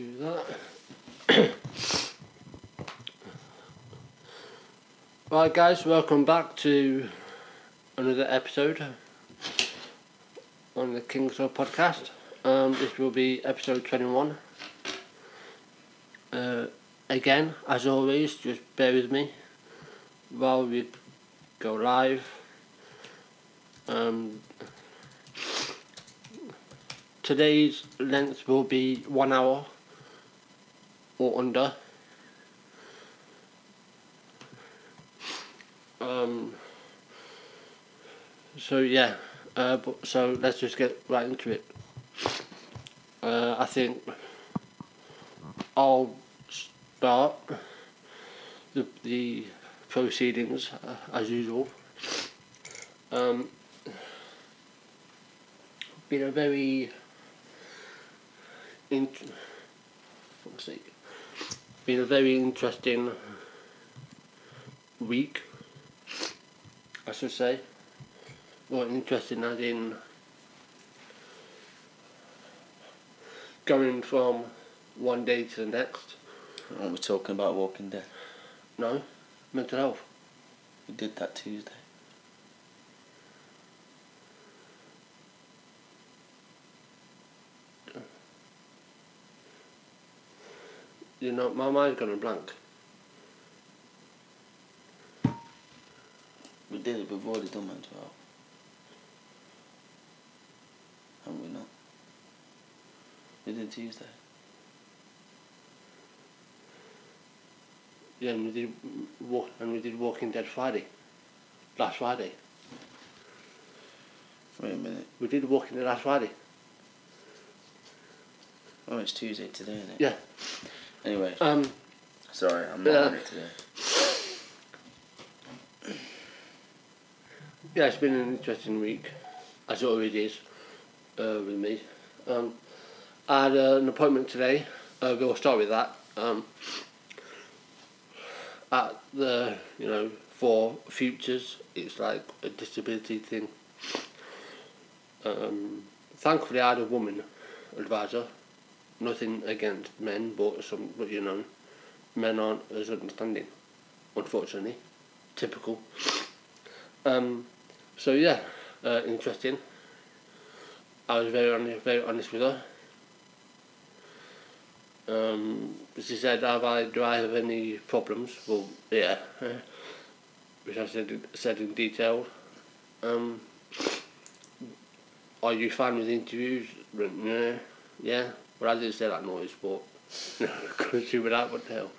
Do that. right, guys, welcome back to another episode on the King's Road podcast. Um, this will be episode 21. Uh, again, as always, just bear with me while we go live. Um, today's length will be one hour or under. Um, so yeah, uh, but, so let's just get right into it. Uh, I think I'll start the, the proceedings uh, as usual. Um, been a very in, sake, been a very interesting week, I should say. Well, interesting as in going from one day to the next. Aren't we talking about Walking Dead? No, mental health. We did that Tuesday. You know, my mind's gone blank. We did it, before the already done mental health. Haven't we not? We did Tuesday. Yeah, and we did walk, and we did Walking Dead Friday, last Friday. Wait a minute. We did Walking Dead last Friday. Oh, it's Tuesday today, isn't it? Yeah. Anyway, Um. sorry, I'm not Yeah. on it today. Yeah, it's been an interesting week, as it always is, uh, with me. Um, I had uh, an appointment today. Uh, we'll start with that. Um, at the, you know, for futures, it's like a disability thing. Um, thankfully, I had a woman advisor. Nothing against men, but some, but you know, men aren't as understanding, unfortunately. Typical. Um, so yeah, uh, interesting. I was very honest, very honest with her. Um, she said, "Have I? Do I have any problems?" Well, yeah, which I said said in detail. Um, are you fine with interviews? Yeah, yeah. Well, I didn't say that noise, but couldn't see with that. What the hell?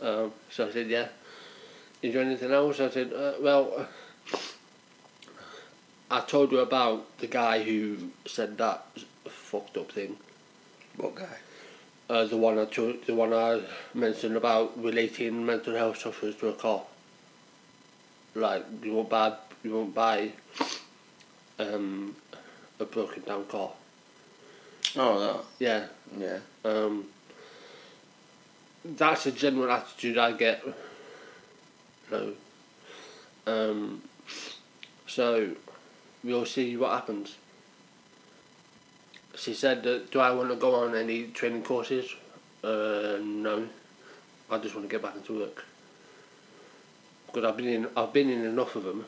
Um, so I said, "Yeah." Is there anything else? I said, uh, "Well." I told you about the guy who said that fucked up thing. What guy? Uh, the one I told, the one I mentioned about relating mental health sufferers to a car. Like you won't buy you won't buy um, a broken down car. Oh, Yeah. that. Yeah. Um, that's a general attitude I get. No. Um, so we'll see what happens. She said, that, "Do I want to go on any training courses?" Uh, no. I just want to get back into work. Because I've been in, I've been in enough of them.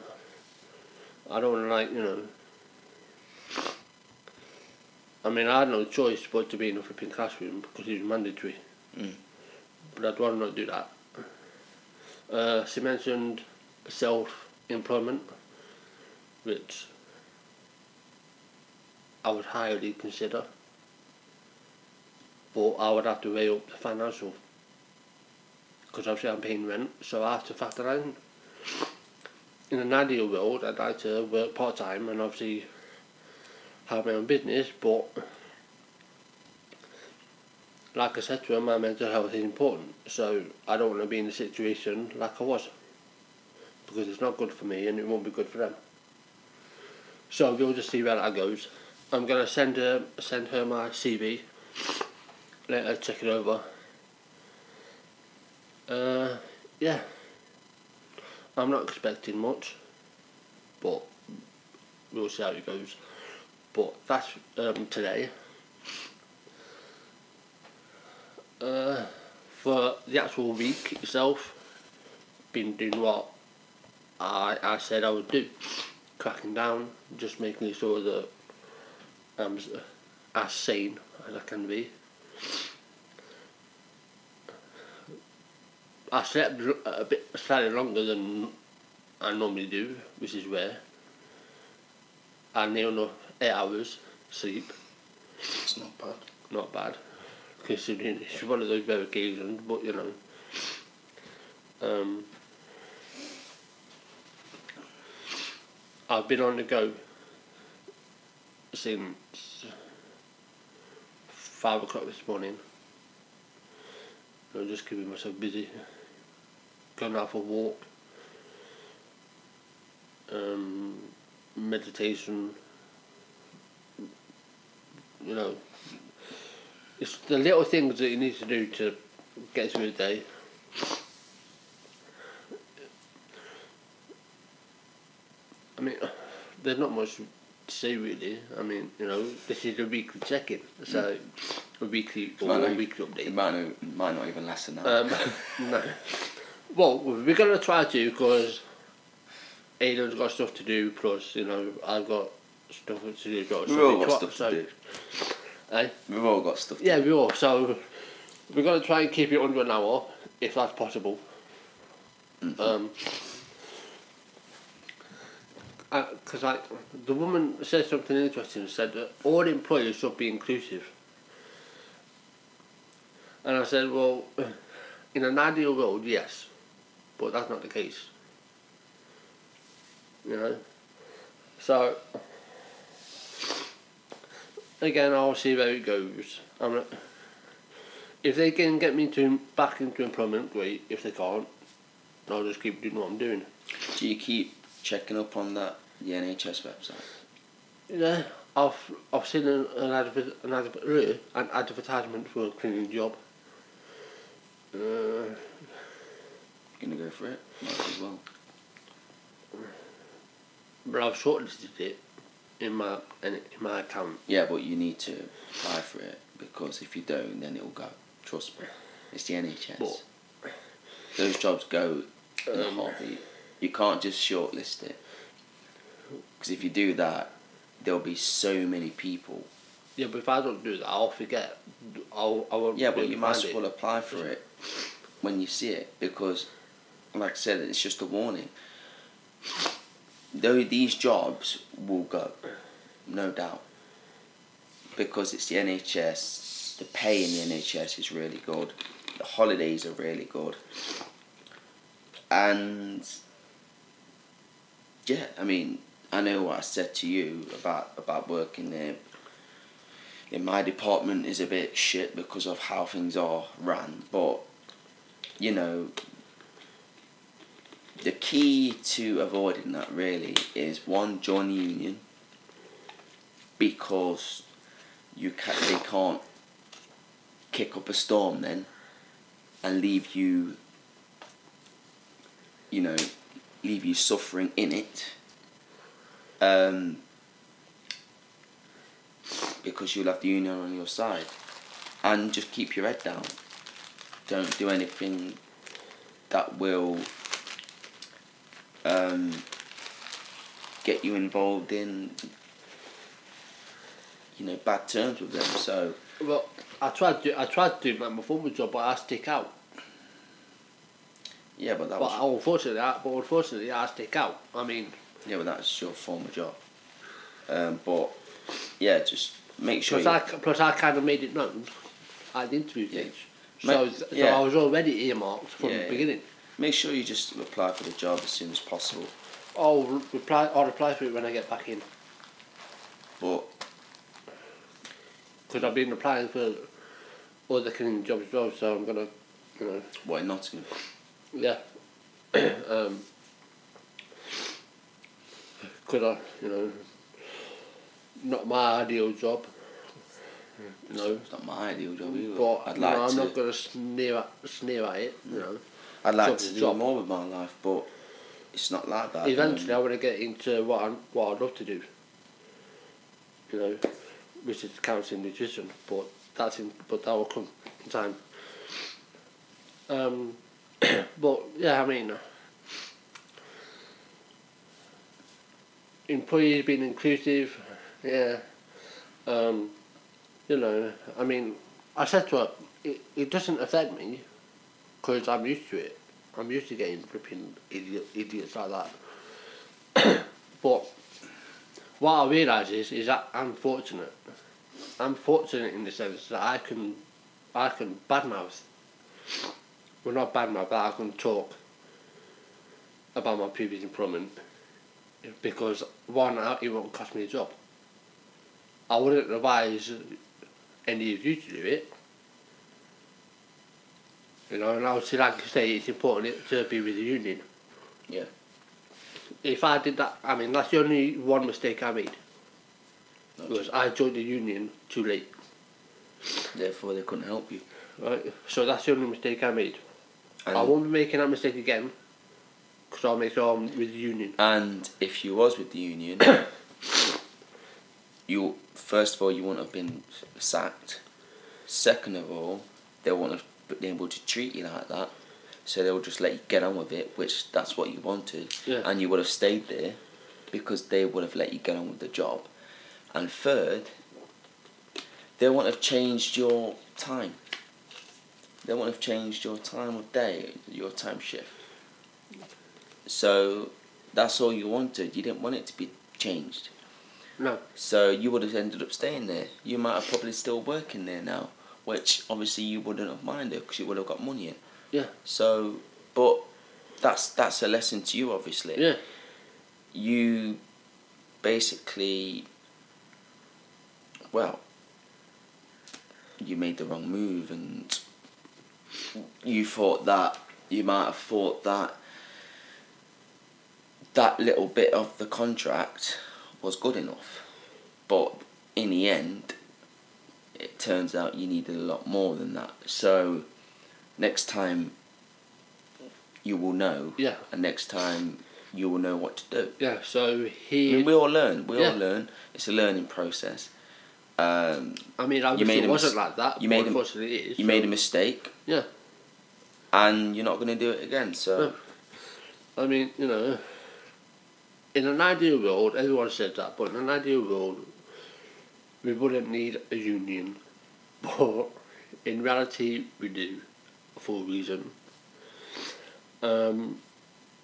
I don't want to like you know. I mean, I had no choice but to be in a flipping classroom because it was mandatory. Mm. But I'd rather not do that. Uh, she mentioned self-employment, which I would highly consider. But I would have to weigh up the financial. Because obviously I'm paying rent, so I have to factor in. In an ideal world, I'd like to work part-time and obviously have my own business, but like I said to her, my mental health is important. So I don't want to be in a situation like I was. Because it's not good for me and it won't be good for them. So we'll just see where that goes. I'm gonna send her send her my CV. Let her check it over. Uh, yeah. I'm not expecting much, but we'll see how it goes. But that's um, today. for the actual week itself, been doing what I I said I would do, cracking down, just making sure that I'm as sane as I can be. I slept a bit slightly longer than I normally do, which is rare. I near enough eight hours sleep, It's not bad. not bad, considering it's one of those rare occasions, but you know. Um, I've been on the go since five o'clock this morning. I'm just keeping myself busy. Going out for a walk. Um, meditation. You know, it's the little things that you need to do to get through the day. I mean, there's not much to say really. I mean, you know, this is a weekly check-in, so a weekly or a weekly update. It might not, might not even last than that. Um, no. Well, we're going to try to because Aidan's got stuff to do, plus, you know, I've got stuff to do. well. We've all got stuff so- to do. Eh? We've all got stuff Yeah, we all. So we're going to try and keep it under an hour, if that's possible. Mm-hmm. Um, because like the woman said something interesting. Said that all employers should be inclusive. And I said, well, in an ideal world, yes, but that's not the case. You know. So again, I'll see where it goes. I'm not, if they can get me to back into employment, great. If they can't, I'll just keep doing what I'm doing. Do you keep checking up on that the NHS website? Yeah, I've I've seen an an, adver- an, adver- an advertisement for a cleaning job. Uh, Gonna go for it? Might as well. but I've shortlisted it in my in, in my account. Yeah, but you need to apply for it because if you don't, then it'll go. Trust me. It's the NHS. But- Those jobs go in a Um, heartbeat. You can't just shortlist it. Because if you do that, there'll be so many people. Yeah, but if I don't do that, I'll forget. I'll I won't. Yeah, but you might as well apply for it when you see it because, like I said, it's just a warning. Though these jobs will go, no doubt, because it's the NHS. The pay in the NHS is really good. The holidays are really good, and yeah, I mean, I know what I said to you about about working there in my department is a bit shit because of how things are ran. But you know, the key to avoiding that really is one join the union because you can they can't kick up a storm then and leave you you know leave you suffering in it um, because you'll have the union on your side. And just keep your head down. Don't do anything that will um, get you involved in, you know, bad terms with them. So Well, I tried to I tried to do my former job, but I stick out. yeah, but that But was unfortunately, I, but unfortunately, I stick out. I mean, yeah, but that's your former job. Um, but yeah, just make sure. plus I plus I kind of made it known at the interview Yeah. stage. Ma- So, so yeah. I was already earmarked from Yeah, the yeah. beginning. Make sure you just apply for the job as soon as possible. I'll reply. I'll reply for it when I get back in But because I've been applying for other kind of jobs as well. So I'm gonna, you know, why not? yeah. um, could I, you know, not my ideal job. No, It's not my ideal job either. but I'd like know, I'm to. not gonna sneer at sneer at it. You know, I'd like to do job. more with my life, but it's not like that. eventually I want to get into what I what I'd love to do. You know, which is counselling nutrition, but that's in, but that will come in time. Um, but yeah, I mean, employees being inclusive, yeah. Um, you know, I mean, I said to her, it, it doesn't affect me because I'm used to it. I'm used to getting flipping idiot, idiots like that. but what I realise is, is that I'm fortunate. I'm fortunate in the sense that I can, I can badmouth. Well, not badmouth, but I can talk about my previous employment because one, it won't cost me a job. I wouldn't advise any of you to do it. You know, and obviously, like I say, it's important to be with the union. Yeah. If I did that, I mean, that's the only one mistake I made. Not Was I joined the union too late, Therefore, they couldn't help you. right? So that's the only mistake I made. And, I won't be making that mistake again, because I'll make sure I'm with the union. and if you was with the union, you first of all you wouldn't have been sacked. Second of all, they wouldn't have been able to treat you like that. So they will just let you get on with it, which that's what you wanted, Yeah. and you would have stayed there because they would have let you get on with the job. And third, they won't have changed your time. They won't have changed your time of day, your time shift. So that's all you wanted. You didn't want it to be changed. No. So you would have ended up staying there. You might have probably still working there now, which obviously you wouldn't have minded because you would have got money in. Yeah. So, but that's that's a lesson to you, obviously. Yeah. You basically, well, you made the wrong move, and you thought that you might have thought that that little bit of the contract was good enough, but in the end, it turns out you needed a lot more than that. So, next time, you will know, Yeah. and next time you will know what to do. Yeah. So he. I mean, we all learn. We Yeah. all learn. It's a learning process. Um, I mean, I You wish made it wasn't mis- like that. you but made a- it is. you so- made a mistake, Yeah. and you're not going to do it again. So, No. I mean, you know, in an ideal world, everyone said that, but in an ideal world, we wouldn't need a union. But in reality, we do, for a reason. Um,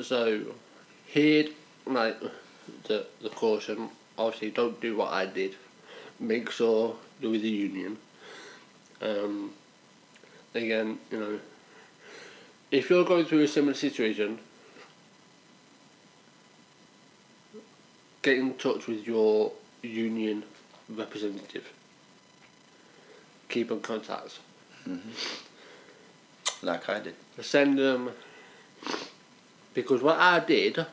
so, heed like the the caution. Obviously, don't do what I did. Make sure you're with the union. Um, again, you know, if you're going through a similar situation, get in touch with your union representative. Keep in contact. like I did. Send them because what I did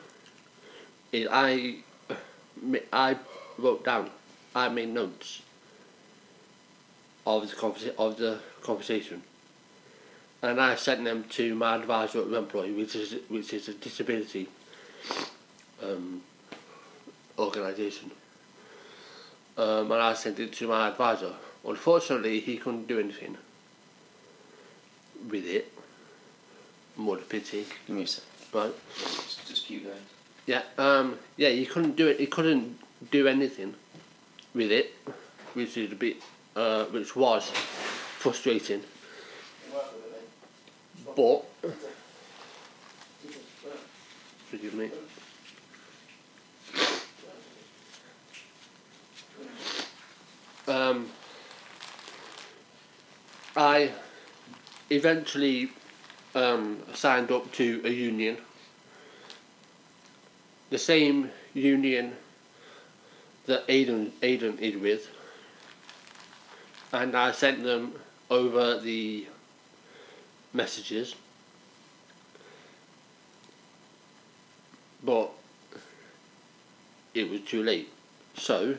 is I I wrote down, I made notes of the conversa- of the conversation, and I sent them to my advisor at Remploy, which is which is a disability um, organisation. Um, and I sent it to my advisor. Unfortunately, he couldn't do anything with it. More pity, Give me a sec. right? Keep going. Yeah, um, yeah, he couldn't do it. He couldn't do anything with it, which is a bit, uh, which was frustrating. But forgive me. Um, I eventually um, signed up to a union the same union that Aiden Aiden is with, and I sent them over the messages. But it was too late. So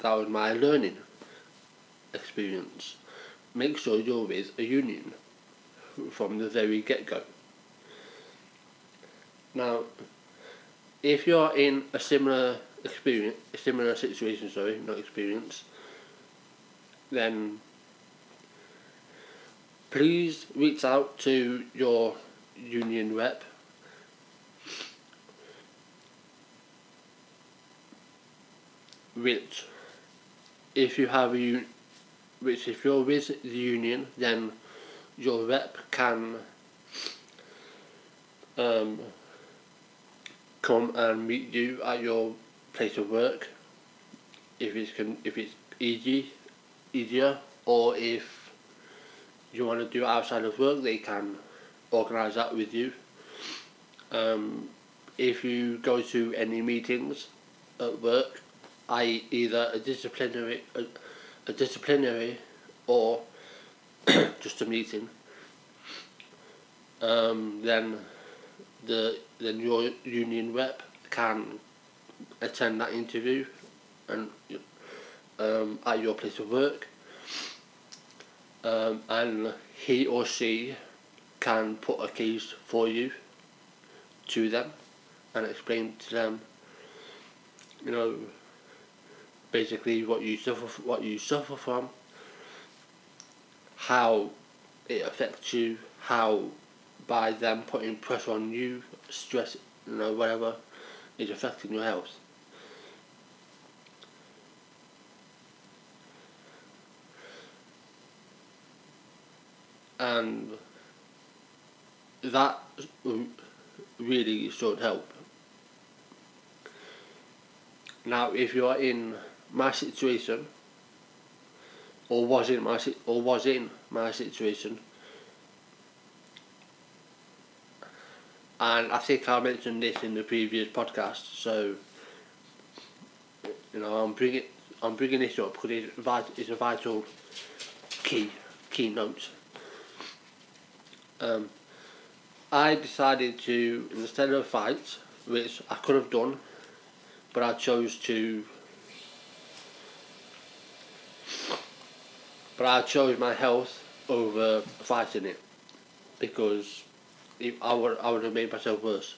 that was my learning experience. Make sure you're with a union from the very get go. Now, if you're in a similar experience, a similar situation, sorry, not experience, then please reach out to your union rep. Which, if you have a un- which if you're with the union, then your rep can um, come and meet you at your place of work if it's can if it's easy easier or if you want to do it outside of work they can organise that with you. Um, if you go to any meetings at work i.e. either a disciplinary a, a disciplinary or just a meeting um, then the then your union rep can attend that interview and um, at your place of work um, and he or she can put a case for you to them and explain to them you know basically what you suffer what you suffer from how it affects you how by them putting pressure on you, stress, you know, whatever, is affecting your health. And that really should help. Now, if you are in my situation, or was in my or was in my situation, and I think I mentioned this in the previous podcast. So, you know, I'm bringing I'm bringing this up because it's, vit- it's a vital key keynote. Um, I decided to instead of fight, which I could have done, but I chose to. But I chose my health over fighting it because if I would I would have made myself worse.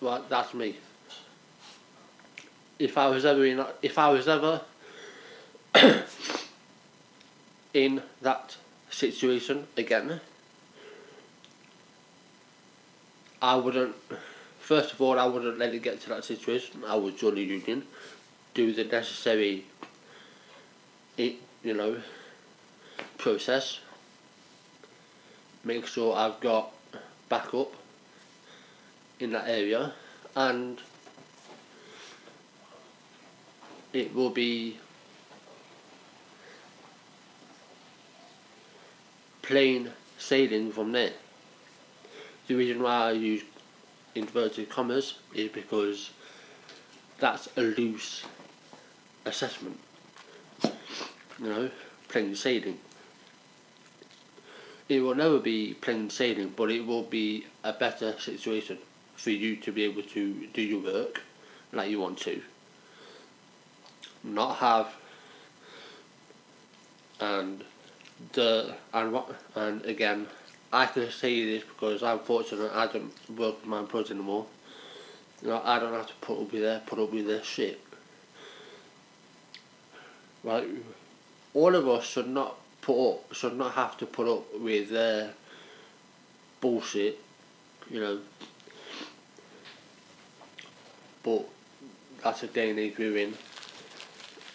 Well, that's me. If I was ever in if I was ever in that situation again, I wouldn't. First of all, I wouldn't let it get to that situation. I would join the union, do the necessary, you know, process. Make sure I've got backup in that area, and it will be plain sailing from there. The reason why I use inverted commas is because that's a loose assessment. You know, plain sailing. It will never be plain sailing, but it will be a better situation for you to be able to do your work like you want to. Not have and the and what and again I can say this because I'm fortunate I don't work with my employees anymore. You know, I don't have to put up with their put up with their shit. Right all of us should not put up should not have to put up with their bullshit, you know. But that's a day and age we're in.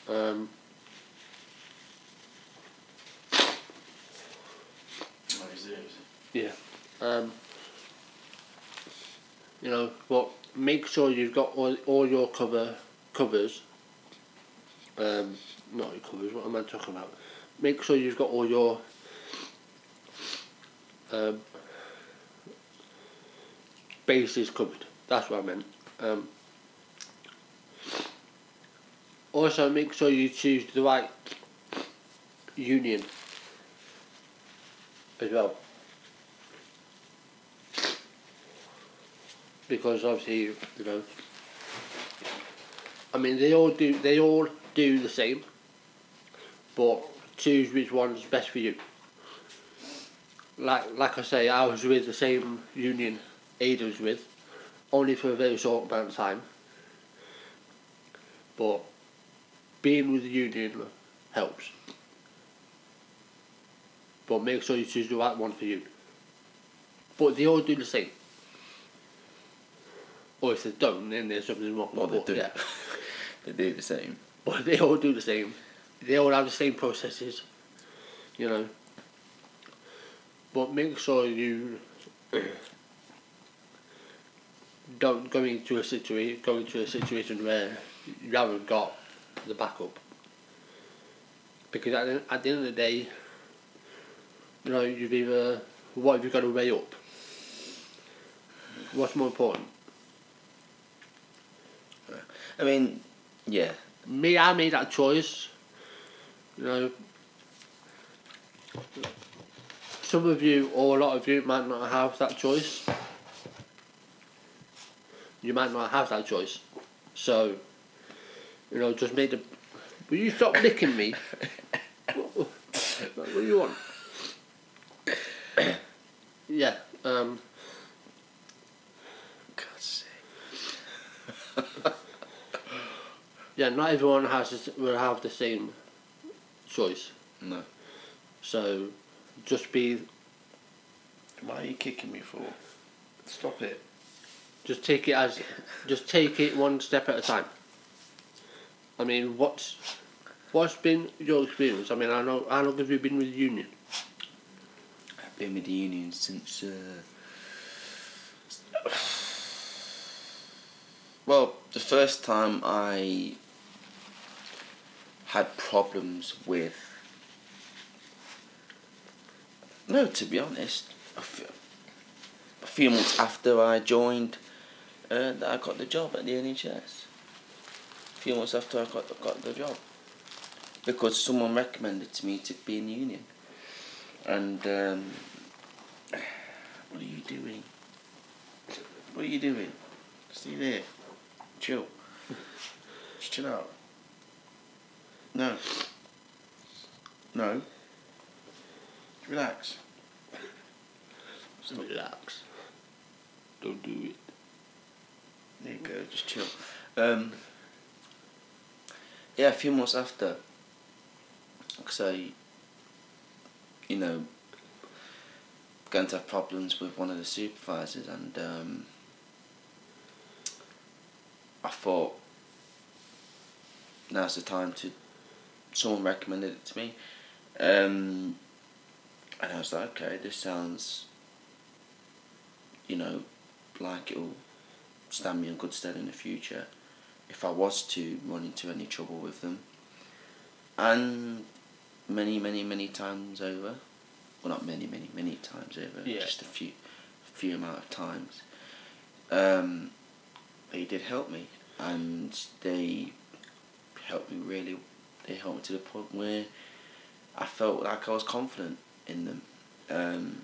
Um, Yeah. Um, you know, but make sure you've got all, all your cover covers. Um, not your covers. What am I talking about? Make sure you've got all your um, bases covered. That's what I meant. Um, also, make sure you choose the right union as well. because obviously you know I mean they all do they all do the same but choose which one's best for you like like I say I was with the same union Ada was with only for a very short amount of time but being with the union helps but make sure you choose the right one for you. But they all do the same. Or if they don't, then there's something wrong. Well, they But, do. Yeah. they do the same. But they all do the same. They all have the same processes, you know. But make sure you don't go into a situation go into a situation where you haven't got the backup. Because at the, at the end of the day, you know, you've either what have you got to weigh up? What's more important? I mean, yeah, me, I made that choice. You know, some of you or a lot of you might not have that choice. You might not have that choice. So, you know, just make the. Will you stop licking me? what, what, do you want? yeah. Um. God's sake. Yeah. Not everyone has will have the same choice. No. So, just be Why are you kicking me for? Stop it. Just take it as, just take it one step at a time. I mean, what's, what's been your experience? I mean, I know, how long have you been with the union? I've been with the union since. Uh, well, the first time I had problems with. No, to be honest, a few, a few months after I joined, uh, that I got the job at the NHS. A few months after I got got the job, because someone recommended to me to be in the union, and um, what are you doing? What are you doing? Stay there. Chill. Just chill out. No. No. Relax. Relax. Don't do it. There you go, just chill. Um, yeah, a few months after, because I, you know, began to have problems with one of the supervisors, and um, I thought now's the time to. Someone recommended it to me, um, and I was like, okay, this sounds, you know, like it'll stand me in good stead in the future if I was to run into any trouble with them. And many, many, many times over, well, not many, many, many times over, Yeah. just a few, few amount of times, um, they did help me, and they helped me really. They helped me to the point where I felt like I was confident in them. Um,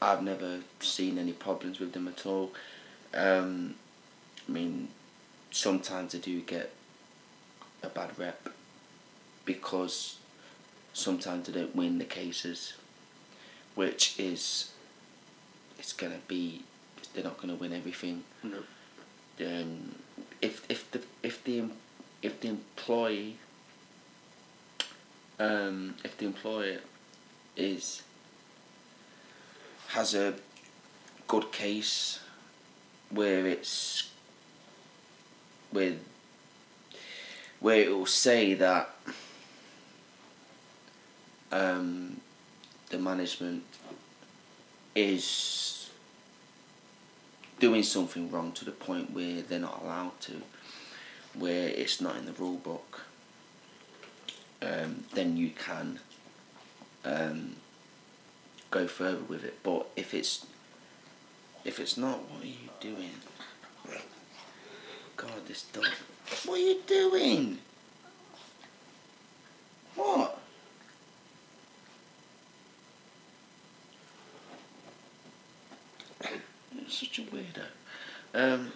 I've never seen any problems with them at all. Um, I mean, sometimes they do get a bad rep because sometimes they don't win the cases, which is it's gonna be they're not gonna win everything. No. Um, if if the if the if the employee um, if the employer is has a good case where it's with where it will say that um, the management is doing something wrong to the point where they're not allowed to, where it's not in the rule book, um, then you can um, go further with it. But if it's if it's not, what are you doing? God, this dog. What are you doing? What? Such a weirdo. Um,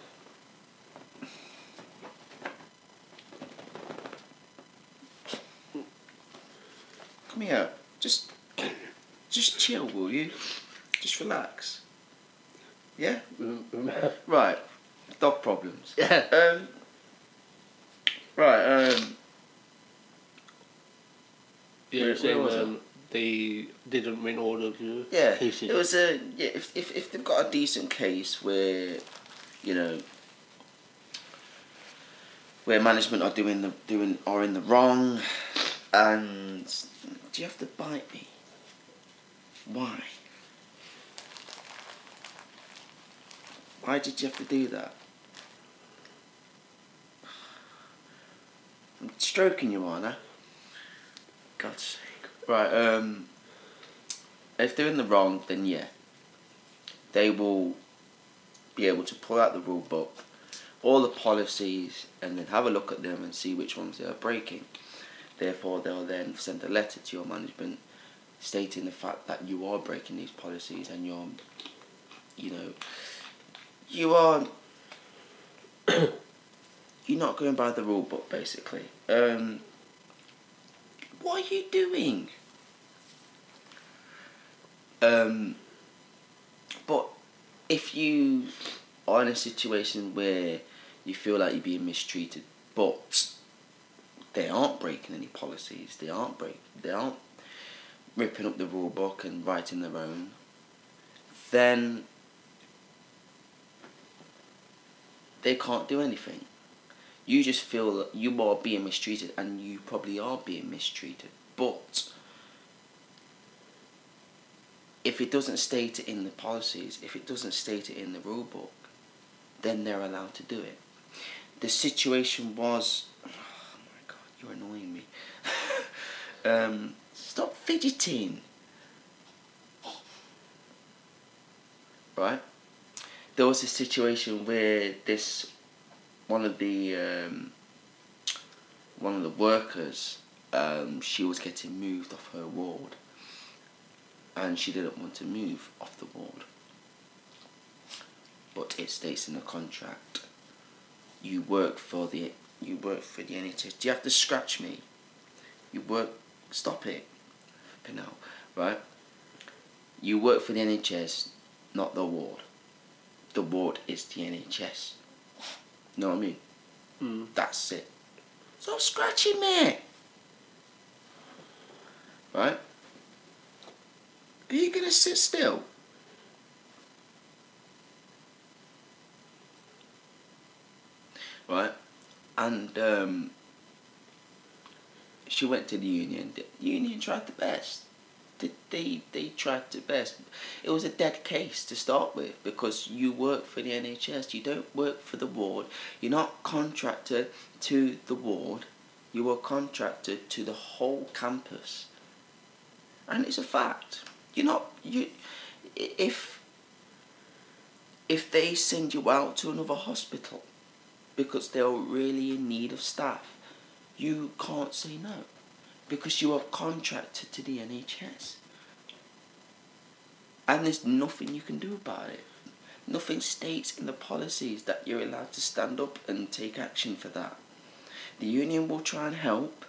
come here. Just, just chill, will you? Just relax. Yeah. Right. Dog problems. Yeah. Um. Right. Um. Yeah, Where- saying, where was um, they didn't win all of the Yeah, cases. it was a yeah. If, if if they've got a decent case where, you know, where management are doing the doing are in the wrong, and do you have to bite me? Why? Why did you have to do that? I'm stroking you, Anna. God's sake. Right, um if they're in the wrong, then yeah. They will be able to pull out the rule book, all the policies, and then have a look at them and see which ones they are breaking. Therefore, they'll then send a letter to your management stating the fact that you are breaking these policies and you're, you know, you are, you're not going by the rule book basically. Um, what are you doing? Um, but if you are in a situation where you feel like you're being mistreated, but they aren't breaking any policies, they aren't break, they aren't ripping up the rule book and writing their own, then they can't do anything. You just feel that you are being mistreated, and you probably are being mistreated, but if it doesn't state it in the policies, if it doesn't state it in the rule book, then they're allowed to do it. The situation was, oh my god, you're annoying me. um, stop fidgeting. Right? There was a situation where this, one of the, um, one of the workers, um, she was getting moved off her ward and she didn't want to move off the ward. But it states in the contract, you work for the you work for the NHS. Do you have to scratch me? You work. Stop it. Out, right? You work for the NHS, not the ward. The ward is the NHS. Know what I mean? Mm. That's it. Stop scratching me. Right? Are you gonna sit still? Right? And um, she went to the union. The union tried the best. They, they, tried the best. It was a dead case to start with because you work for the NHS. You don't work for the ward. You're not contracted to the ward. You are contracted to the whole campus. And it's a fact. You're not you if if they send you out to another hospital because they're really in need of staff, you can't say no because you are contracted to the NHS. And there's nothing you can do about it. Nothing states in the policies that you're allowed to stand up and take action for that. The union will try and help,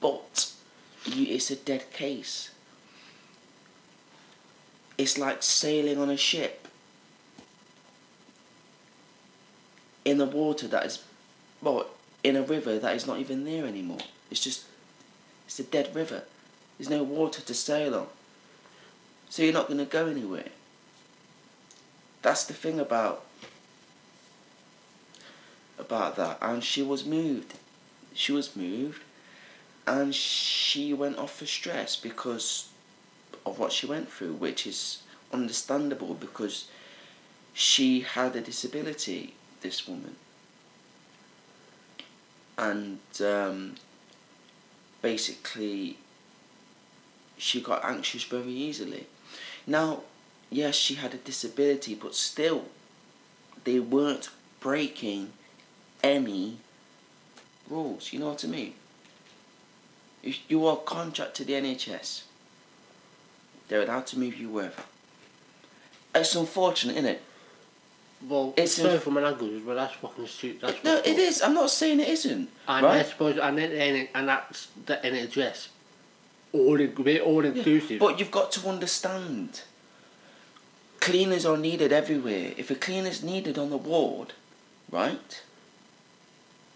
but you, it's a dead case. It's like sailing on a ship in the water that is, well, in a river that is not even there anymore. It's just, it's a dead river. There's no water to sail on. So you're not going to go anywhere. That's the thing about about that. And she was moved. She was moved, and she went off for stress because of what she went through, which is understandable because she had a disability, this woman. And um, basically, she got anxious very easily. Now, yes, she had a disability, but still, they weren't breaking any rules. You know what I mean? If you are contracted to the NHS. They're allowed to move you wherever. It's unfortunate, isn't it? Well, It's it's sorry a- for my language, but that's fucking stupid. That's No, fucked it is. I'm not saying it isn't. And I suppose, and then and, and that's the NHS, all in, we're all inclusive. But you've got to understand. Cleaners are needed everywhere. If a cleaner's needed on the ward, right?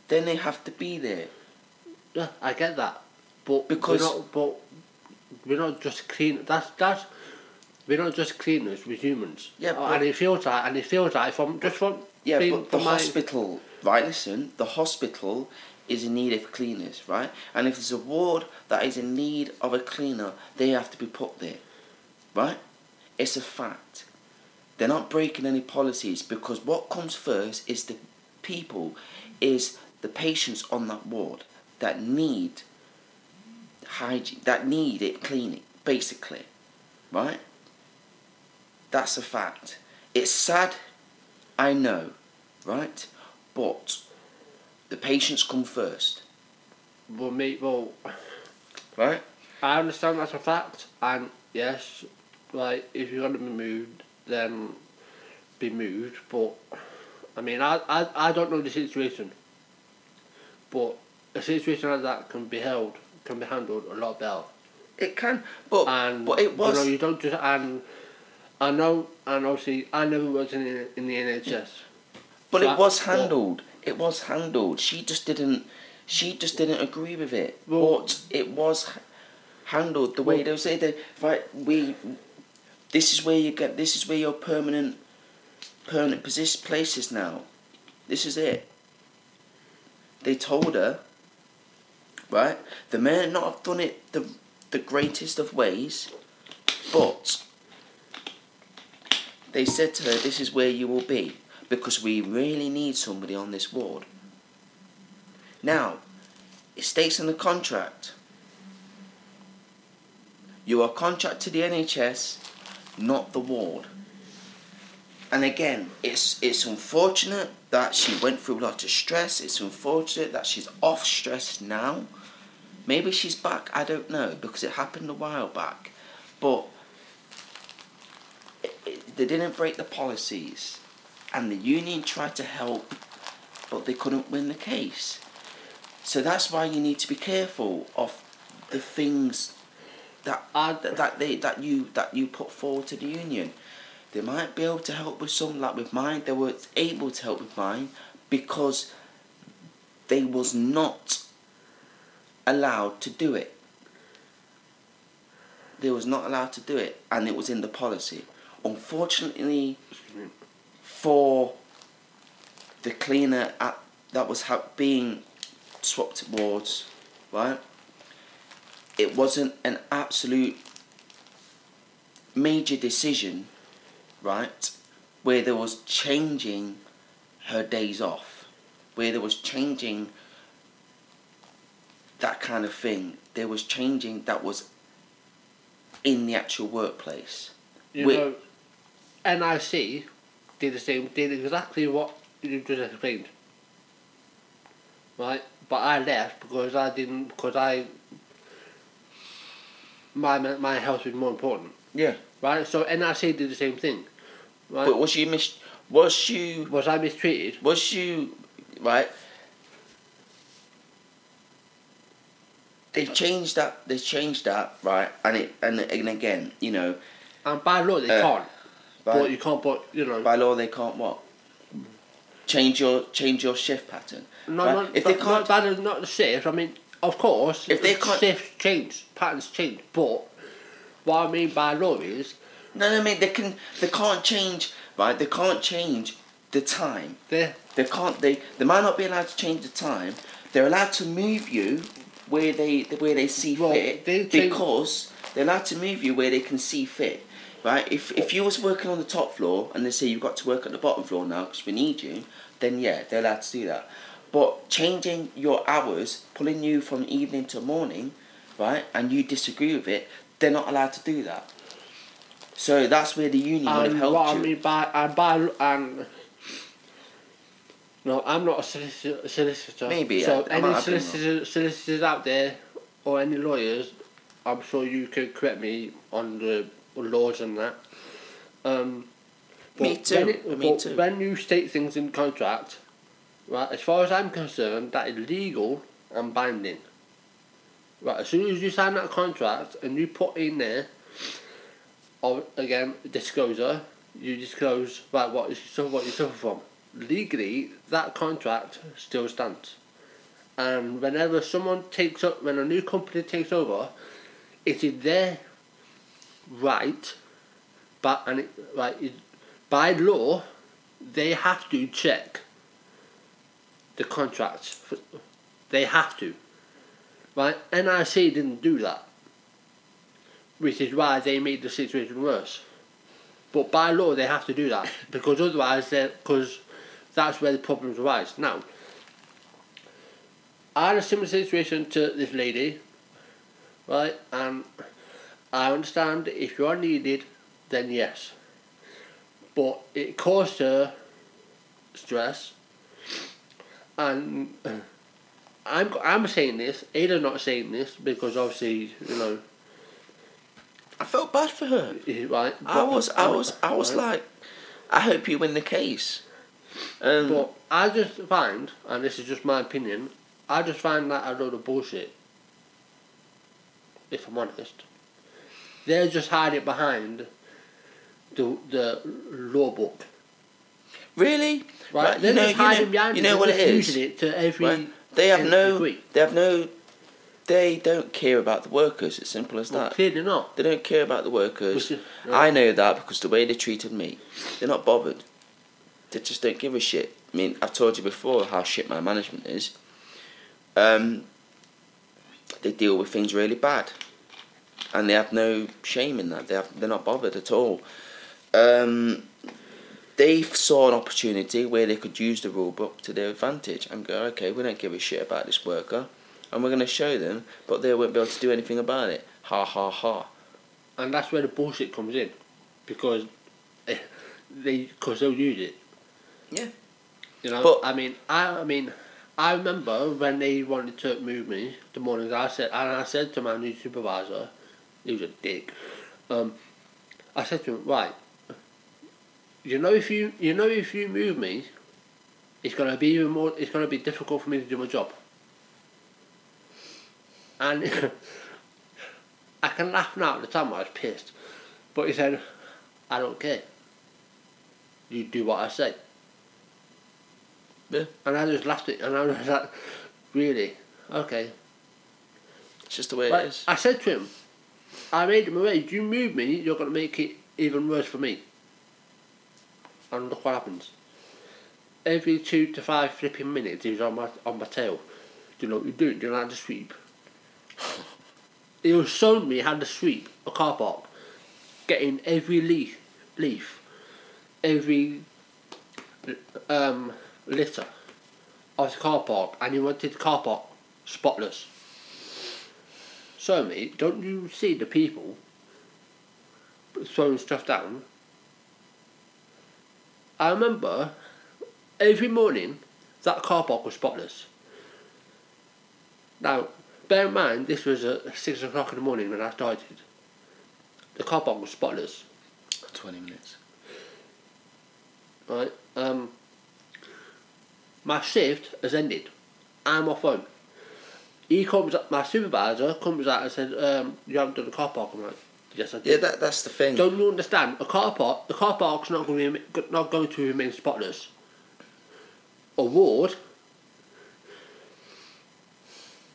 Then they have to be there. yeah, I get that, but Because- we're not, but we're not just clean. That's that's we're not just cleaners. We're humans. Yeah, Uh, but- and it feels like, and it feels like from just from Yeah, being but the my- hospital, right? Listen, the hospital is in need of cleaners, right? And if there's a ward that is in need of a cleaner, they have to be put there, right? It's a fact. They're not breaking any policies because what comes first is the people, is the patients on that ward that need hygiene, that need it cleaning, basically, right? That's a fact. It's sad, I know, right? But the patients come first, Well, me, well, right? I understand that's a fact, and yes, like if you're gonna be moved, then be moved. But I mean, I I, I don't know the situation, but a situation like that can be held, can be handled a lot better. It can, but And but it was you know, you don't just and I know, and obviously, I never worked in the- in the NHS. But So it was handled. It was handled. She just didn't. She just didn't agree with it. Well- but it was handled the way Well- they say that. Right, we. This is where you get. This is where your permanent, permanent position places now. This is it. They told her. Right, they may not have done it the the greatest of ways, but they said to her, "This is where you will be." because we really need somebody on this ward. Now, it states in the contract you are contracted to the NHS, not the ward. And again, it's it's unfortunate that she went through a lot of stress. It's unfortunate that she's off stress now. Maybe she's back, I don't know, because it happened a while back. But they didn't break the policies and the union tried to help, but they couldn't win the case. So that's why you need to be careful of the things that that, that they that you that you put forward to the union. They might be able to help with some, like with mine. They were able to help with mine because they was not allowed to do it. They was not allowed to do it, and it was in the policy. Unfortunately, for the cleaner at, that was ha- being swapped towards, right? It wasn't an absolute major decision, right? Where there was changing her days off, where there was changing that kind of thing. There was changing that was in the actual workplace. You know, NIC did the same, did exactly what you just explained. Right? But I left because I didn't, because I, my, my health was more important. Yeah. Right? So NIC did the same thing. Right? But was you mis- was you was I mistreated? was you right? They changed that. They changed that, right? And it and and again, you know, And by law they Uh, can't. By, But you can't, but, you know. by law they can't what? Change your change your shift pattern. No, right? no, if they not, can't, not, is not the shift. I mean, of course, If they can't- shifts change, patterns change. But what I mean by law is no, no, I mean they can they can't change, right? They can't change the time. they They can't. They they might not be allowed to change the time. They're allowed to move you where they where they see Well, fit they because they're allowed to move you where they can see fit. Right? If if you was working on the top floor and they say you've got to work at the bottom floor now because we need you, then yeah, they're allowed to do that. But changing your hours, pulling you from evening to morning, right, and you disagree with it, they're not allowed to do that. So that's where the union would have and helped what you. I mean by and by and no, I'm not a solicitor. solicitor. Maybe, So I- any have been wrong. solicitors, solicitors out there or any lawyers, I'm sure you could correct me on the laws and that. Um, Me too, When, it, me but too. when you state things in contract, right, as far as I'm concerned, that is legal and binding. Right, as soon as you sign that contract and you put in there, or again, disclosure, you disclose right what you suffer, what you suffer from. Legally, that contract still stands. And whenever someone takes up, when a new company takes over, it is their right, but and it, right, it, by law, they have to check the contracts. They have to. Right? NRC didn't do that, which is why they made the situation worse. But by law, they have to do that because otherwise, because that's where the problems arise. Now, I had a similar situation to this lady, right? And I understand if you are needed, then yes. But it caused her stress, and I'm I'm saying this. Ada's not saying this because obviously you know I felt bad for her. right. I was, I was, I was right. like, I hope you win the case. Um, But I just find, and this is just my opinion, I just find that a load of bullshit. If I'm honest, they're just it behind the the law book, really, right? they're you know, just you know, hiding behind you it. know what it is? just is. Using it to every. Right? They have no, degree. they have no, they don't care about the workers. It's simple as Well, that. clearly not. They don't care about the workers. Is- I know that because the way they treated me, they're not bothered. They just don't give a shit. I mean, I've told you before how shit my management is. Um, they deal with things really bad, and they have no shame in that. They have, they're not bothered at all. Um, they saw an opportunity where they could use the rule book to their advantage and go, okay, we don't give a shit about this worker, and we're going to show them, but they won't be able to do anything about it. Ha ha ha. and that's where the bullshit comes in, because eh, they because they'll use it. Yeah. You know, But- I mean, I, I mean, I remember when they wanted to move me the mornings. I said, and I said to my new supervisor, he was a dick. Um, I said to him, right, you know, if you you know if you move me, it's gonna be even more. It's gonna be difficult for me to do my job. And I can laugh now. At the time, I was pissed, but he said, "I don't care. You do what I say." Yeah. And I just laughed it, and I was like, really? Okay. It's just the way Like, it is. I said to him, I made him away, you move me, you're going to make it even worse for me. And look what happens. Every two to five flipping minutes, he was on my, on my tail. Do you know what you're doing? Do you know how to sweep? he was showing me how to sweep a car park, getting every leaf, leaf, every um, litter of the car park, and he wanted the car park spotless. So, mate, don't you see the people throwing stuff down? I remember every morning that car park was spotless. Now, bear in mind, this was at six o'clock in the morning when I started. The car park was spotless, 20 minutes. right? Um, my shift has ended. I'm off home. He comes up, my supervisor comes out and said, um, you haven't done the car park. I'm like, yes I did. Yeah, that, that's the thing. Don't you understand? A car park, the car park's not going to remain, not going to remain spotless. A ward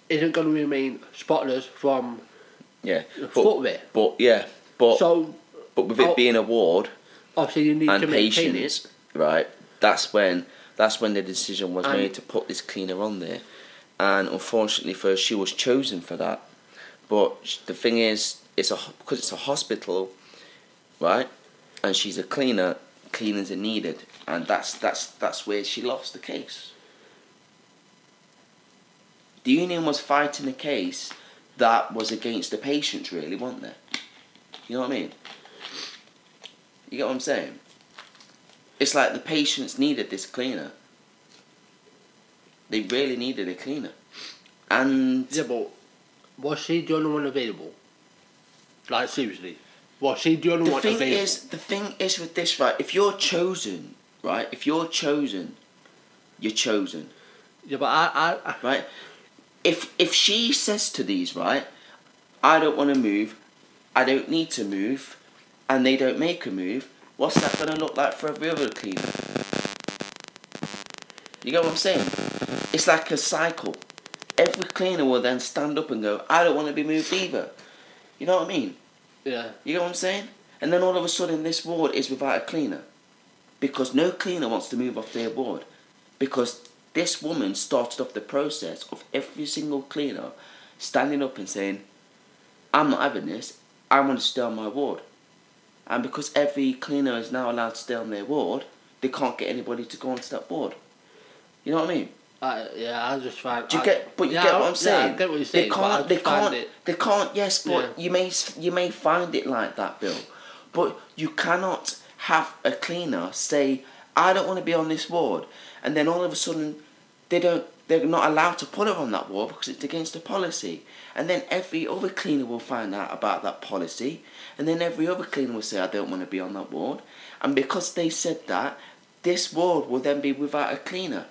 isn't going to remain spotless from yeah. the But, footwear. but yeah, but, So but with it oh, being a ward obviously you need and to maintain patience, it. right, that's when that's when the decision was And- made to put this cleaner on there. And unfortunately for her, she was chosen for that. But the thing is, it's a because it's a hospital, right? And she's a cleaner. Cleaners are needed, and that's that's that's where she lost the case. The union was fighting a case that was against the patients, really, wasn't there? You know what I mean? You get what I'm saying? It's like the patients needed this cleaner. They really needed a cleaner. And Yeah, but was she the only one available? Like seriously, was she the only the one thing available? is the thing is with this, right, if you're chosen, right, if you're chosen, you're chosen. yeah, but I, I, I right? If if she says to these, right, I don't want to move, I don't need to move, and they don't make a move, what's that gonna look like for every other cleaner? You get what I'm saying? It's like a cycle. Every cleaner will then stand up and go, I don't want to be moved either. You know what I mean? Yeah. You know what I'm saying? And then all of a sudden, this ward is without a cleaner because no cleaner wants to move off their ward because this woman started off the process of every single cleaner standing up and saying, "I'm not having this. I want to stay on my ward." And because every cleaner is now allowed to stay on their ward, they can't get anybody to go onto that ward. You know what I mean? Yeah, I just find. Do you I- get? But you yeah, get what I'm saying. Yeah, I get what you're they saying. I can't. They can't. It, They can't. Yes, but Yeah. you may you may find it like that, Bill. But you cannot have a cleaner say, "I don't want to be on this ward," and then all of a sudden, they don't. They're not allowed to put her on that ward because it's against the policy. And then every other cleaner will find out about that policy, and then every other cleaner will say, "I don't want to be on that ward," and because they said that, this ward will then be without a cleaner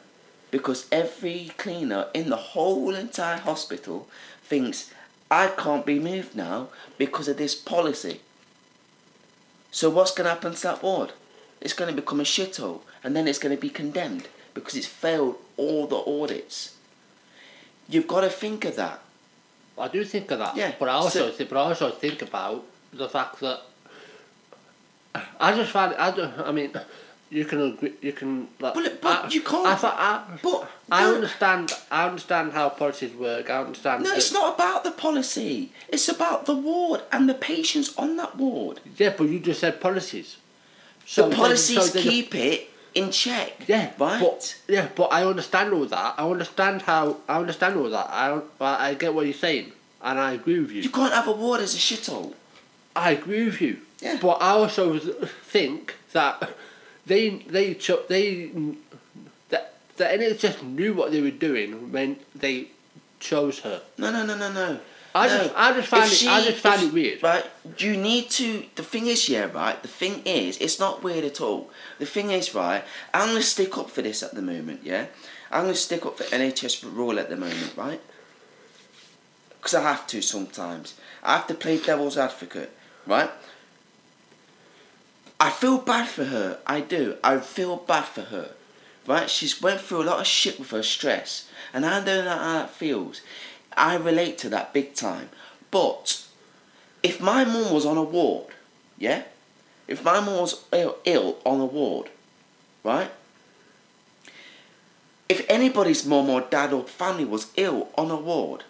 because every cleaner in the whole entire hospital thinks I can't be moved now because of this policy. So what's going to happen to that ward? It's going to become a shithole, and then it's going to be condemned because it's failed all the audits. You've got to think of that. I do think of that. Yeah, But I also so- think, but I also think about the fact that I just find I don't. I mean, you can agree. You can. Like, But- but I, you can't- I, thought- I, But I understand. I understand how policies work. I understand. No, that- it's not about the policy. It's about the ward and the patients on that ward. Yeah, but you just said policies. The policies then keep it in check. Yeah, right. But, yeah, but I understand all that. I understand how. I understand all that. I I I get what you're saying, and I agree with you. you can't have a ward as a shithole. I agree with you. Yeah. But I also think that they they cho- they that the NHS knew what they were doing when they chose her. No, no, no, no, no. I no. just I just find If it I just find if- it weird. Right, you need to. The thing is, yeah, right. The thing is, it's not weird at all. The thing is, right. I'm gonna stick up for this at the moment. Yeah, I'm gonna stick up for NHS rule at the moment, right? Because I have to sometimes. I have to play devil's advocate, right? I feel bad for her. I do. I feel bad for her. Right? She's went through a lot of shit with her stress, and I don't know how that feels. I relate to that big time. But if my mum was on a ward, yeah, if my mum was ill, ill on a ward, right? If anybody's mum or dad or family was ill on a ward,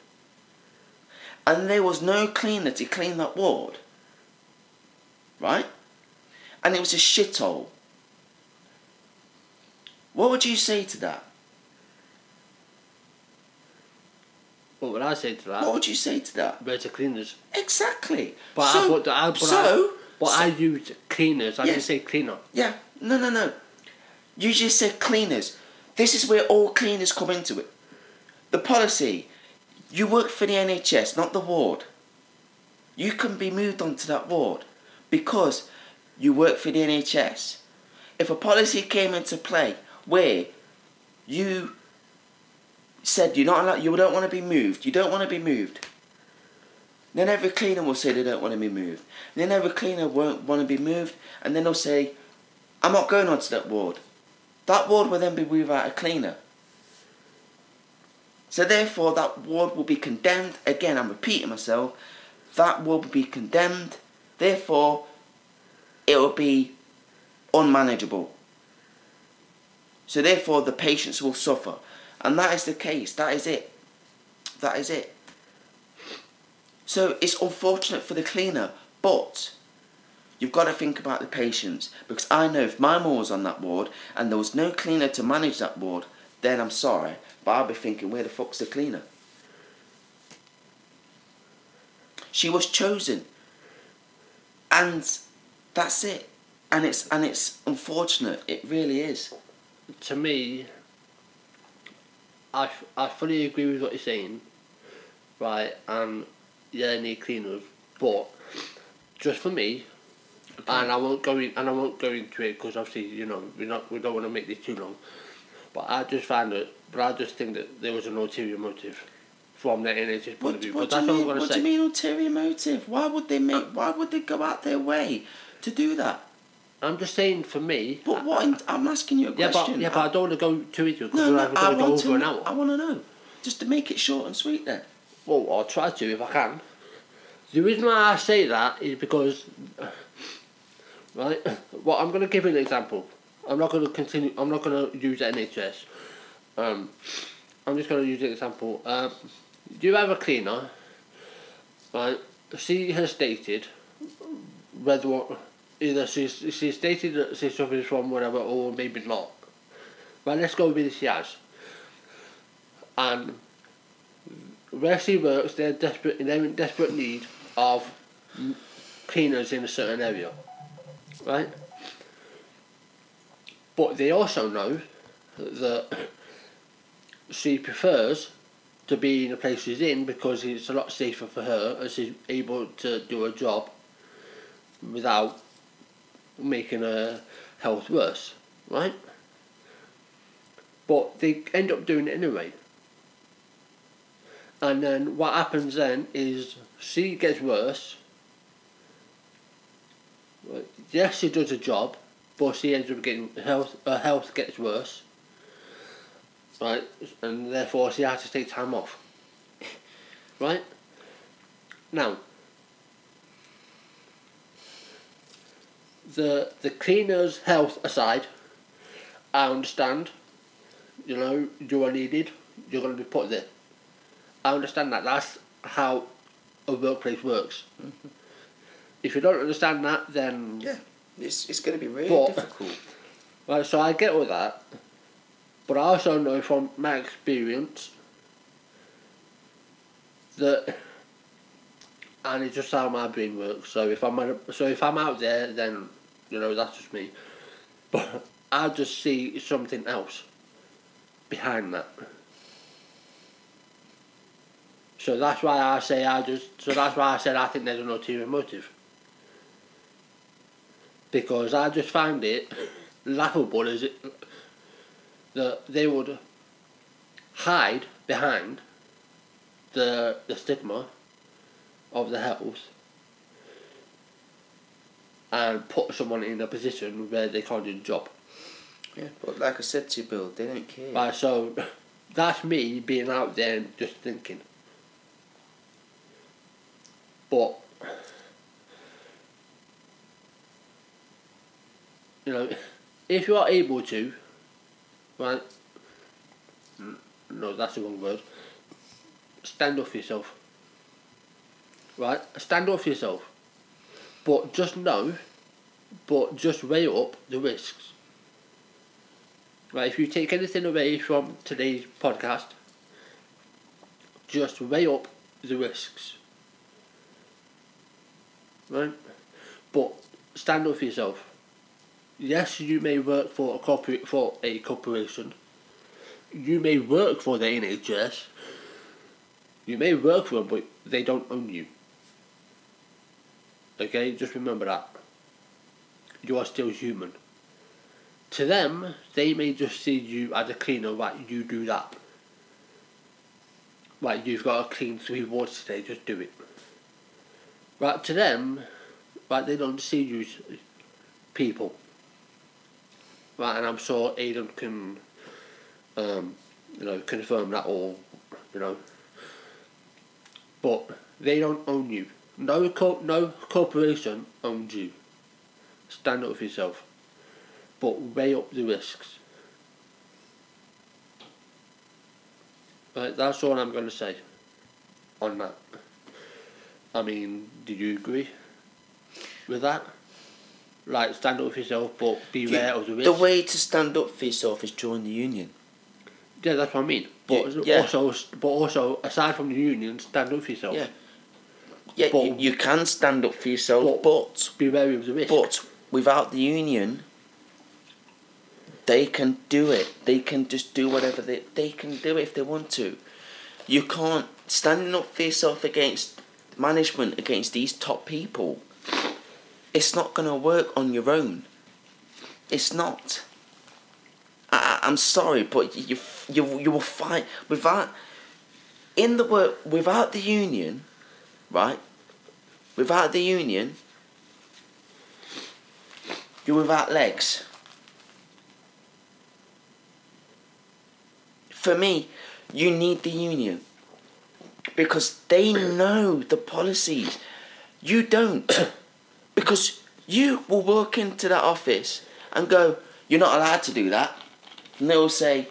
and there was no cleaner to clean that ward, right? And it was a shithole. What would you say to that? What would I say to that? What would you say to that? Better cleaners. Exactly. But I, so, but I, but so, I, but so- I used cleaners. I Yeah. didn't say cleaner. Yeah, no, no, no. You just said cleaners. This is where all cleaners come into it. The policy. You work for the NHS, not the ward. You can be moved onto that ward because you work for the NHS. If a policy came into play where you said you're not allowed, you don't want to be moved, you don't want to be moved, then every cleaner will say they don't want to be moved. Then every cleaner won't want to be moved, and then they'll say, I'm not going onto that ward. That ward will then be without a cleaner. So therefore, that ward will be condemned. Again, I'm repeating myself. That ward will be condemned. Therefore, it will be unmanageable. So therefore, the patients will suffer, and that is the case. That is it. That is it. So it's unfortunate for the cleaner, but you've got to think about the patients because I know if my mum was on that ward and there was no cleaner to manage that ward, then I'm sorry, but I'll be thinking, where the fuck's the cleaner? She was chosen, and that's it. And it's and it's unfortunate. It really is. To me, I, I fully agree with what you're saying, right? And yeah, they need cleaners, but just for me, and I won't go in, and I won't go into it because obviously you know we not we don't want to make this too long. But I just find it, but I just think that there was an ulterior motive from the NHS point What, of view. what But do that's you mean? What do you mean ulterior motive? Why would they make? Why would they go out their way to do that? I'm just saying for me. But what? In, I'm asking you a Yeah, question. but yeah, but I don't want to go too into it because no, we're no, going I to go want over to. an hour. I want to know, just to make it short and sweet. Then. Well, I'll try to if I can. The reason why I say that is because, right, well, I'm going to give you an example. I'm not going to continue, I'm not going to use NHS. Um, I'm just going to use an example. Um, you have a cleaner, right, she has stated whether what, either she's, she's stated that she suffers from whatever or maybe not. Right, let's go with she has. And where she works, they're desperate, they're in desperate need of cleaners in a certain area, right? But they also know that she prefers to be in the place she's in because it's a lot safer for her and she's able to do her job without making her health worse, right? But they end up doing it anyway. And then what happens then is she gets worse. Yes, she does a job, but she ends up getting health. Her health gets worse. Right, and therefore she has to take time off. Right. Now. The the cleaner's health aside, I understand. You know, you are needed. You're going to be put there. I understand that. That's how a workplace works. Mm-hmm. If you don't understand that, then Yeah, it's, it's going to be really But- difficult. right. So I get all that, but I also know from my experience that, and it's just how my brain works. So if I'm so if I'm out there, then you know that's just me. But I just see something else behind that. So that's why I say I just. So that's why I said I think there's an ulterior motive. Because I just find it laughable as it that they would hide behind the the stigma of the health and put someone in a position where they can't do the job. Yeah, but like I said to you, Bill, they don't care. Right, so that's me being out there and just thinking. But you know, if you are able to, right? No, that's the wrong word. Stand up for yourself. Right, stand up for yourself. But just know, but just weigh up the risks. Right, if you take anything away from today's podcast, just weigh up the risks. Right? But stand up for yourself. Yes, you may work for a corporate for a corporation. You may work for the NHS. You may work for them, but they don't own you. Okay, just remember that. You are still human. To them, they may just see you as a cleaner, right, you do that. Right, you've got to clean three wards today, just do it. Right, to them, right, they don't see you as people. Right, and I'm sure Adam can, um, you know, confirm that all, you know. But they don't own you. No, co- no corporation owns you. Stand up for yourself but weigh up the risks. Right, that's all I'm going to say on that. I mean, do you agree with that? Like, stand up for yourself, but beware of the risks. The way to stand up for yourself is join the union. yeah, that's what I mean. But You- yeah. also, but also, aside from the union, stand up for yourself. Yeah. Yeah, But- you, you can stand up for yourself, But- but Be wary of the risks. but without the union, they can do it. They can just do whatever they they can do it if they want to. You can't standing up for yourself against management against these top people. It's not gonna work on your own. It's not. I, I- I'm sorry, but you you you will find without in the work without the union, right? Without the union, you're without legs. For me, you need the union because they know the policies. You don't. because you will walk into that office and go, You're not allowed to do that. And they will say,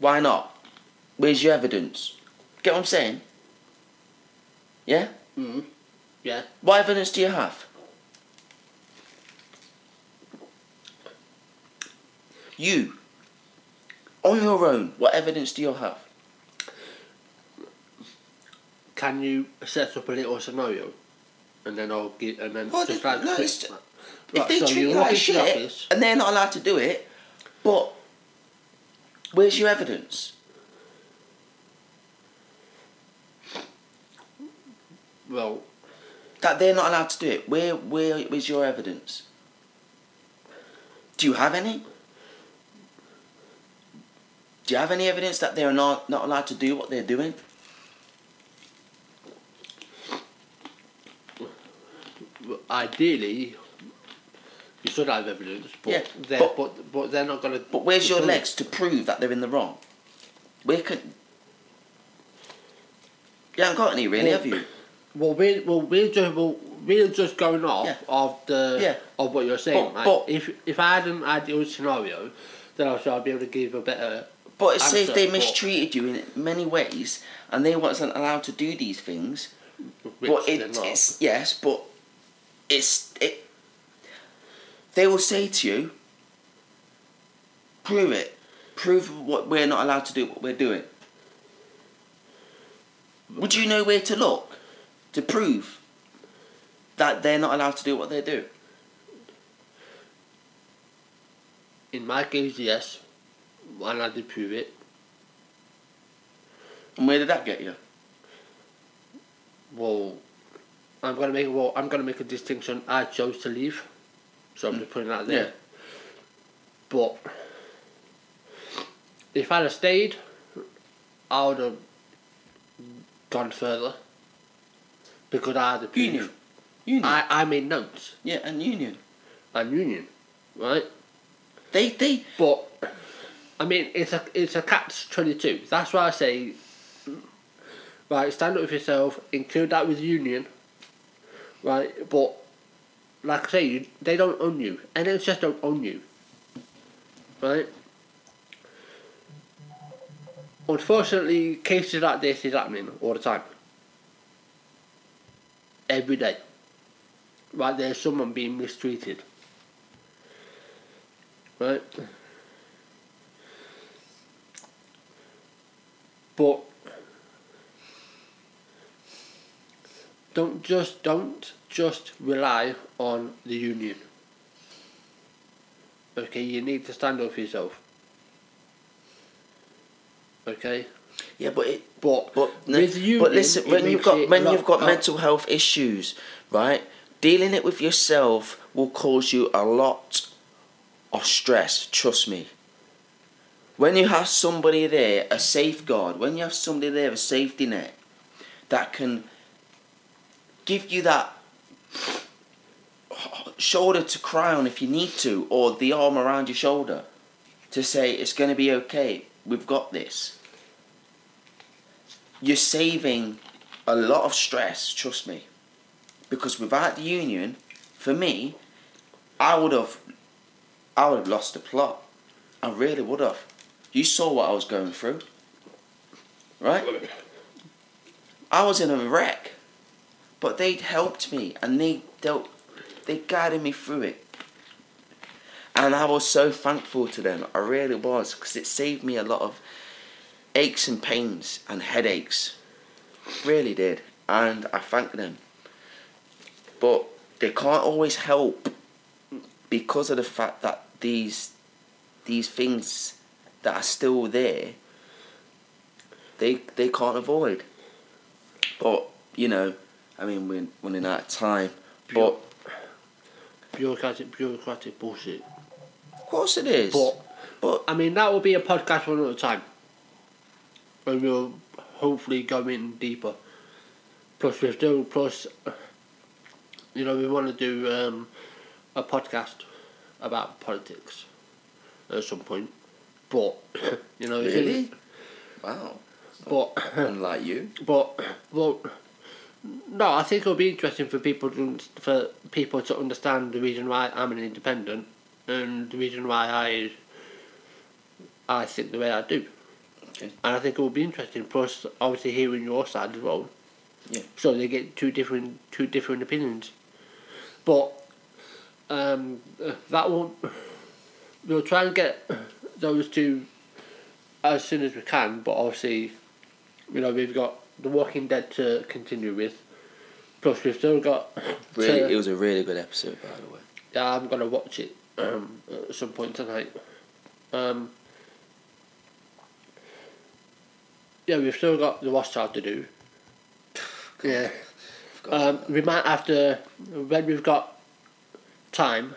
Why not? Where's your evidence? Get what I'm saying? Yeah? Mm. Yeah. What evidence do you have? You, on your own, what evidence do you have? Can you set up a little scenario, and then I'll give, and then Well, just like no, quick- Right, if they so treat you like shit office- and they're not allowed to do it, but where's your evidence? Well, That they're not allowed to do it. Where, where is your evidence? Do you have any? Do you have any evidence that they're not, not allowed to do what they're doing? ideally, you should have evidence, but Yeah, they're, but- but, but they're not gonna. But where's your legs to prove that they're in the wrong? Where can. You haven't got any, really, have you? Well, we well we're just well, we're just going off Yeah. of the Yeah. of what you're saying. But- right? but- if if I had an ideal scenario, then I'd be able to give a better. But say if they mistreated you in many ways and they wasn't allowed to do these things, but it, it's yes, but it's it. They will say to you, "Prove it, prove what we're not allowed to do. What we're doing." Would you know where to look to prove that they're not allowed to do what they do? In my case, yes, and I did prove it. And where did that get you? Well, I'm gonna make well I'm gonna make a distinction. I chose to leave, so I'm mm. just putting that there. Yeah. But if I'd have stayed, I would have gone further because I had proof. Union, union, I, I made notes yeah, and union. and union, right? They they But I mean, it's a it's a catch twenty two. That's why I say, right, stand up with yourself, include that with union, right? But like I say, you, they don't own you, and it's just don't own you, right? Unfortunately, cases like this is happening all the time. Every day. Right, there's someone being mistreated. Right? But don't just don't just rely on the union. Okay, you need to stand up for yourself. Okay? Yeah, but it But But with union, but listen, when you've got when you've got lot- mental health issues, right? Dealing it with yourself will cause you a lot of stress. Trust me. When you have somebody there, a safeguard, when you have somebody there, a safety net, that can give you that shoulder to cry on if you need to, or the arm around your shoulder to say it's going to be okay. We've got this you're saving a lot of stress, trust me. Because without the union, for me, I would have I would have lost the plot. I really would have. You saw what I was going through. Right? I was in a wreck. But they'd helped me and they dealt they guided me through it. And I was so thankful to them. I really was because it saved me a lot of aches and pains and headaches. Really did. And I thank them. But they can't always help because of the fact that these these things that are still there they they can't avoid. But, you know, I mean we're running out of time. But bureaucratic, bureaucratic bullshit. of course it is. But but I mean, that will be a podcast for another time. When we'll hopefully go in deeper. Plus, we're still, plus, you know, we want to do um, a podcast about politics at some point. But, you know, really? Wow. but, Unlike you. but, well, no, I think it'll be interesting for people to for people to understand the reason why I'm an independent and the reason why I I think the way I do. Okay. And I think it will be interesting. Plus, obviously, hearing your side as well. Yeah. So they get two different two different opinions. But um, that won't. We'll try and get those two as soon as we can. But obviously, you know, we've got The Walking Dead to continue with. Plus, we've still got. Really, to- it was a really good episode, by the way. yeah, I'm gonna watch it um, at some point tonight. Um, yeah, we've still got the wash to do. Yeah, um, we might have to when we've got time.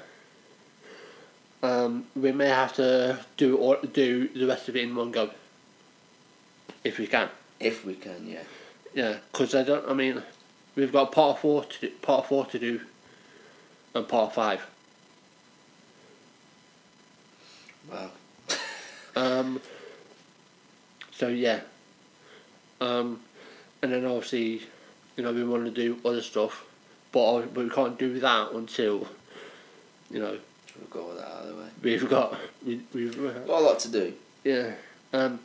Um, we may have to do all, do the rest of it in one go. If we can, if we can, yeah. yeah, because I don't. I mean, we've got part four to do, part four to do, and part five. Wow. Um, so yeah. Um, and then obviously, you know, we want to do other stuff, but but we can't do that until, you know, We've got all that out of the way. we've got we, we've Got a lot to do. yeah. Um,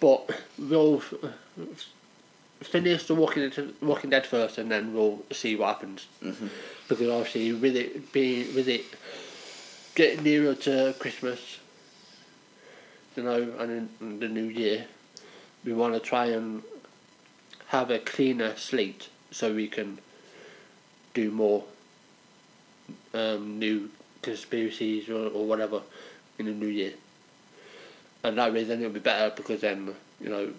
but we'll f- f- finish the Walking Dead, Walking Dead first, and then we'll see what happens. Mhm. Because obviously, with it being with it getting nearer to Christmas, you know, and in the new year, we want to try and have a cleaner slate so we can do more um, new conspiracies or, or whatever in the new year. And that way, then it'll be better because then you know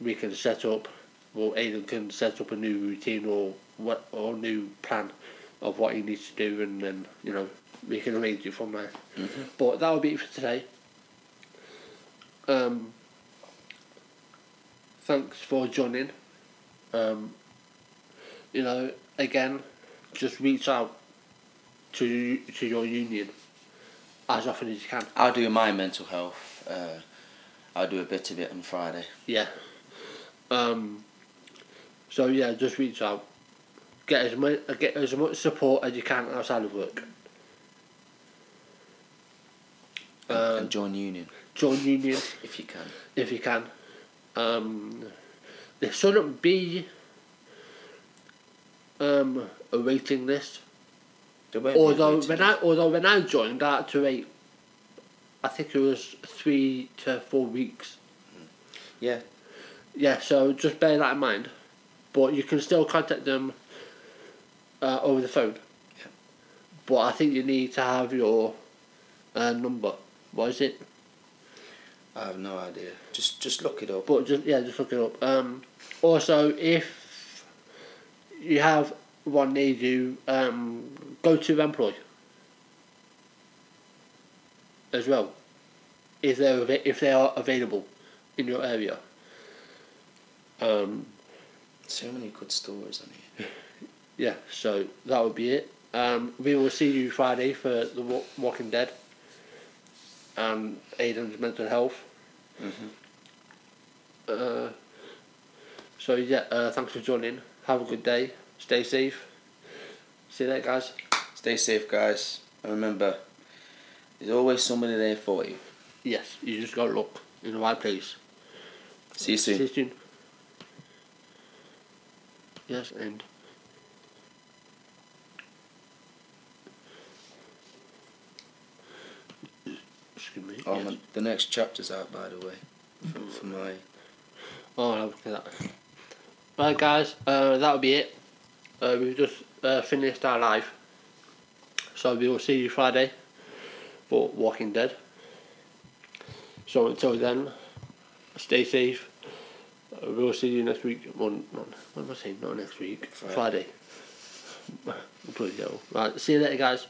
we can set up, well, Aidan can set up a new routine or what or new plan of what he needs to do, and then you know we can arrange it from there. Mhm. But that will be it for today. Um, thanks for joining. Um, you know, again, just reach out to to your union as often as you can. I'll do my mental health. Uh, I'll do a bit of it on Friday. Yeah. Um, so yeah, just reach out. Get as much get as much support as you can outside of work. Um, and join union Join union if you can. if you can. Um, there shouldn't be um, a waiting list. There won't be a Although when I although when I joined, I had to wait. I think it was three to four weeks. yeah, Yeah, so just bear that in mind. But you can still contact them uh, over the phone. Yeah. But I think you need to have your uh, number. What is it? I have no idea. Just just look it up. But just yeah, just look it up. Um, also, if you have one near you, um, go to Remploy as well. If they're if they are available in your area. Um, So many good stories on here. yeah, so that would be it. Um, we will see you Friday for the Walking Dead and Aiden's mental health. Mhm. Uh, so yeah, uh, thanks for joining. Have a good day. Stay safe. See you later, guys. Stay safe, guys. And remember, there's always somebody there for you. Yes, you just gotta look in the right place. See you soon. See you soon. Yes, and. Me. Oh, yes. man, the next chapter's out, by the way, for, for my. Oh, no, look at that. Right, guys, uh, that'll be it. Uh, we've just uh, finished our live. So we will see you Friday for Walking Dead. So until then, stay safe. Uh, we'll see you next week. Well, not, what am I saying? Not next week. Friday. Friday. Bloody hell. Right, see you later, guys.